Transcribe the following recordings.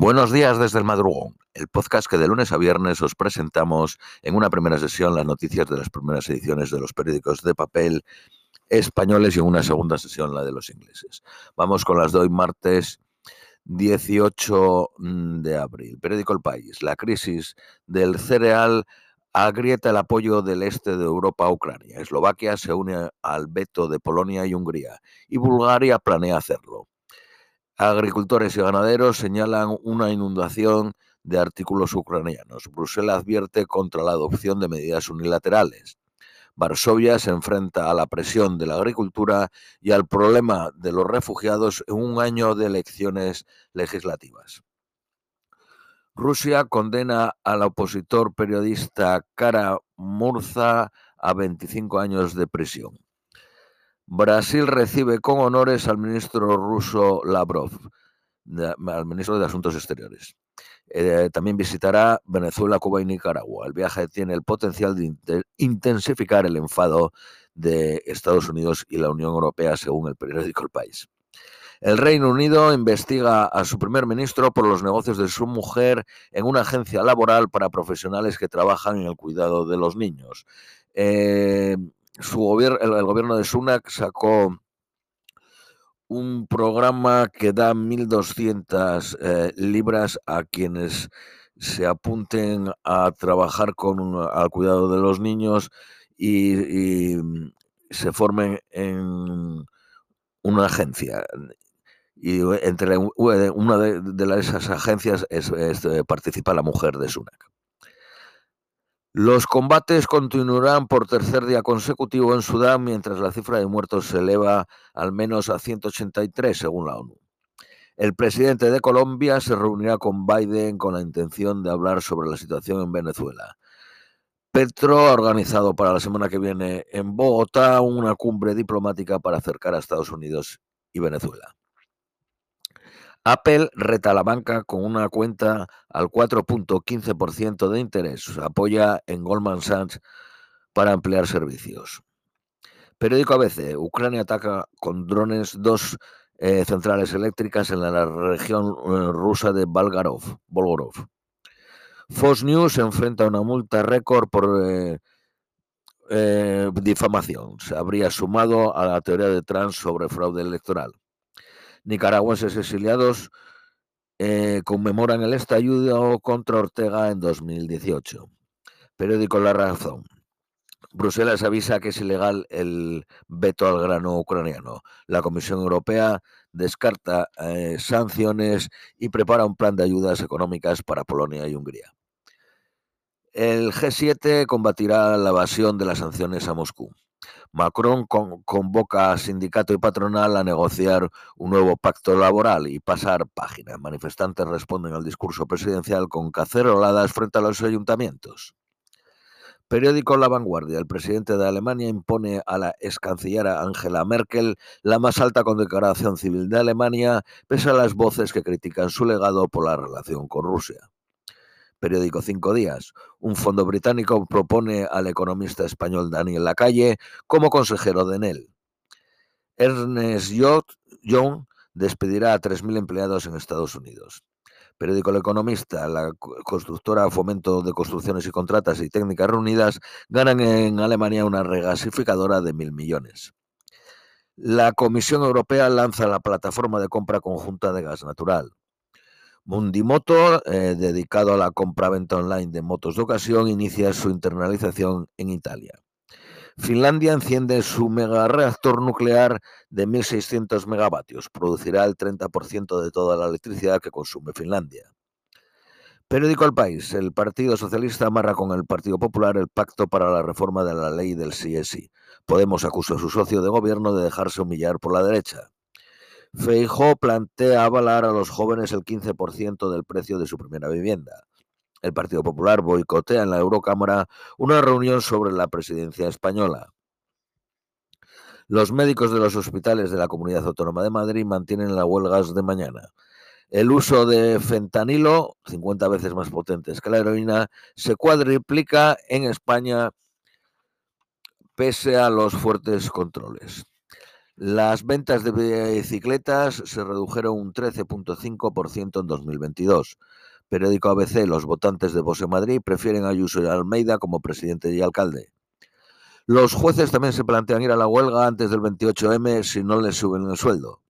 Buenos días desde el madrugón, el podcast que de lunes a viernes os presentamos en una primera sesión las noticias de las primeras ediciones de los periódicos de papel españoles y en una segunda sesión la de los ingleses. Vamos con las de hoy martes 18 mm, de abril. Periódico El País. La crisis del cereal agrieta el apoyo del este de Europa a Ucrania. Eslovaquia se une al veto de Polonia y Hungría y Bulgaria planea hacerlo. Agricultores y ganaderos señalan una inundación de artículos ucranianos. Bruselas advierte contra la adopción de medidas unilaterales. Varsovia se enfrenta a la presión de la agricultura y al problema de los refugiados en un año de elecciones legislativas. Rusia condena al opositor periodista Kara Murza a 25 años de prisión. Brasil recibe con honores al ministro ruso Lavrov, al ministro de Asuntos Exteriores. Eh, también visitará Venezuela, Cuba y Nicaragua. El viaje tiene el potencial de intensificar el enfado de Estados Unidos y la Unión Europea, según el periódico El País. El Reino Unido investiga a su primer ministro por los negocios de su mujer en una agencia laboral para profesionales que trabajan en el cuidado de los niños. Eh, su gobierno, el, gobierno de Sunak sacó un programa que da 1.200 eh, libras a quienes se apunten a trabajar con al cuidado de los niños y, se formen en una agencia. Y entre una de, esas agencias es, eh, participa la mujer de Sunak. Los combates continuarán por tercer día consecutivo en Sudán mientras la cifra de muertos se eleva al menos a 183 según la ONU. El presidente de Colombia se reunirá con Biden con la intención de hablar sobre la situación en Venezuela. Petro ha organizado para la semana que viene en Bogotá una cumbre diplomática para acercar a Estados Unidos y Venezuela. Apple reta a la banca con una cuenta al 4.15% de interés. Apoya en Goldman Sachs para ampliar servicios. Periódico ABC. Ucrania ataca con drones dos eh, centrales eléctricas en la región eh, rusa de Volgorov. Fox News enfrenta una multa récord por eh, difamación. Se habría sumado a la teoría de Trump sobre fraude electoral nicaragüenses exiliados eh, conmemoran el estallido contra Ortega en 2018. Periódico La Razón. Bruselas avisa que es ilegal el veto al grano ucraniano. La Comisión Europea descarta eh, sanciones y prepara un plan de ayudas económicas para Polonia y Hungría. El G7 combatirá la evasión de las sanciones a Moscú. Macron convoca a sindicato y patronal a negociar un nuevo pacto laboral y pasar página. Manifestantes responden al discurso presidencial con caceroladas frente a los ayuntamientos. Periódico La Vanguardia. El presidente de Alemania impone a la ex cancillera Angela Merkel la más alta condecoración civil de Alemania, pese a las voces que critican su legado por la relación con Rusia periódico Cinco Días. Un fondo británico propone al economista español Daniel Lacalle como consejero de Enel. Ernest Young despedirá a 3.000 empleados en Estados Unidos. Periódico El Economista, la constructora Fomento de Construcciones y Contratas y Técnicas Reunidas ganan en Alemania una regasificadora de mil millones. La Comisión Europea lanza la plataforma de compra conjunta de gas natural. Mundimoto, eh, dedicado a la compra-venta online de motos de ocasión, inicia su internalización en Italia. Finlandia enciende su mega reactor nuclear de 1.600 megavatios. Producirá el 30% de toda la electricidad que consume Finlandia. Periódico El País. El Partido Socialista amarra con el Partido Popular el pacto para la reforma de la ley del CSI. Podemos acusar a su socio de gobierno de dejarse humillar por la derecha. Feijóo plantea avalar a los jóvenes el 15% del precio de su primera vivienda. El Partido Popular boicotea en la Eurocámara una reunión sobre la presidencia española. Los médicos de los hospitales de la Comunidad Autónoma de Madrid mantienen las huelgas de mañana. El uso de fentanilo, 50 veces más potentes que la heroína, se cuadriplica en España pese a los fuertes controles. Las ventas de bicicletas se redujeron un 13.5% en 2022. Periódico ABC, los votantes de Vox Madrid prefieren a Ayuso y Almeida como presidente y alcalde. Los jueces también se plantean ir a la huelga antes del 28M si no les suben el sueldo.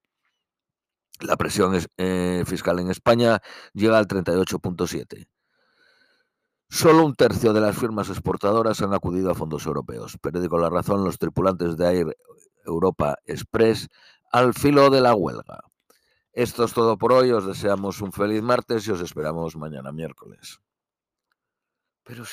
La presión eh, fiscal en España llega al 38.7. Solo un tercio de las firmas exportadoras han acudido a fondos europeos. Periódico La Razón, los tripulantes de Air Europa Express al filo de la huelga. Esto es todo por hoy. Os deseamos un feliz martes y os esperamos mañana miércoles. Pero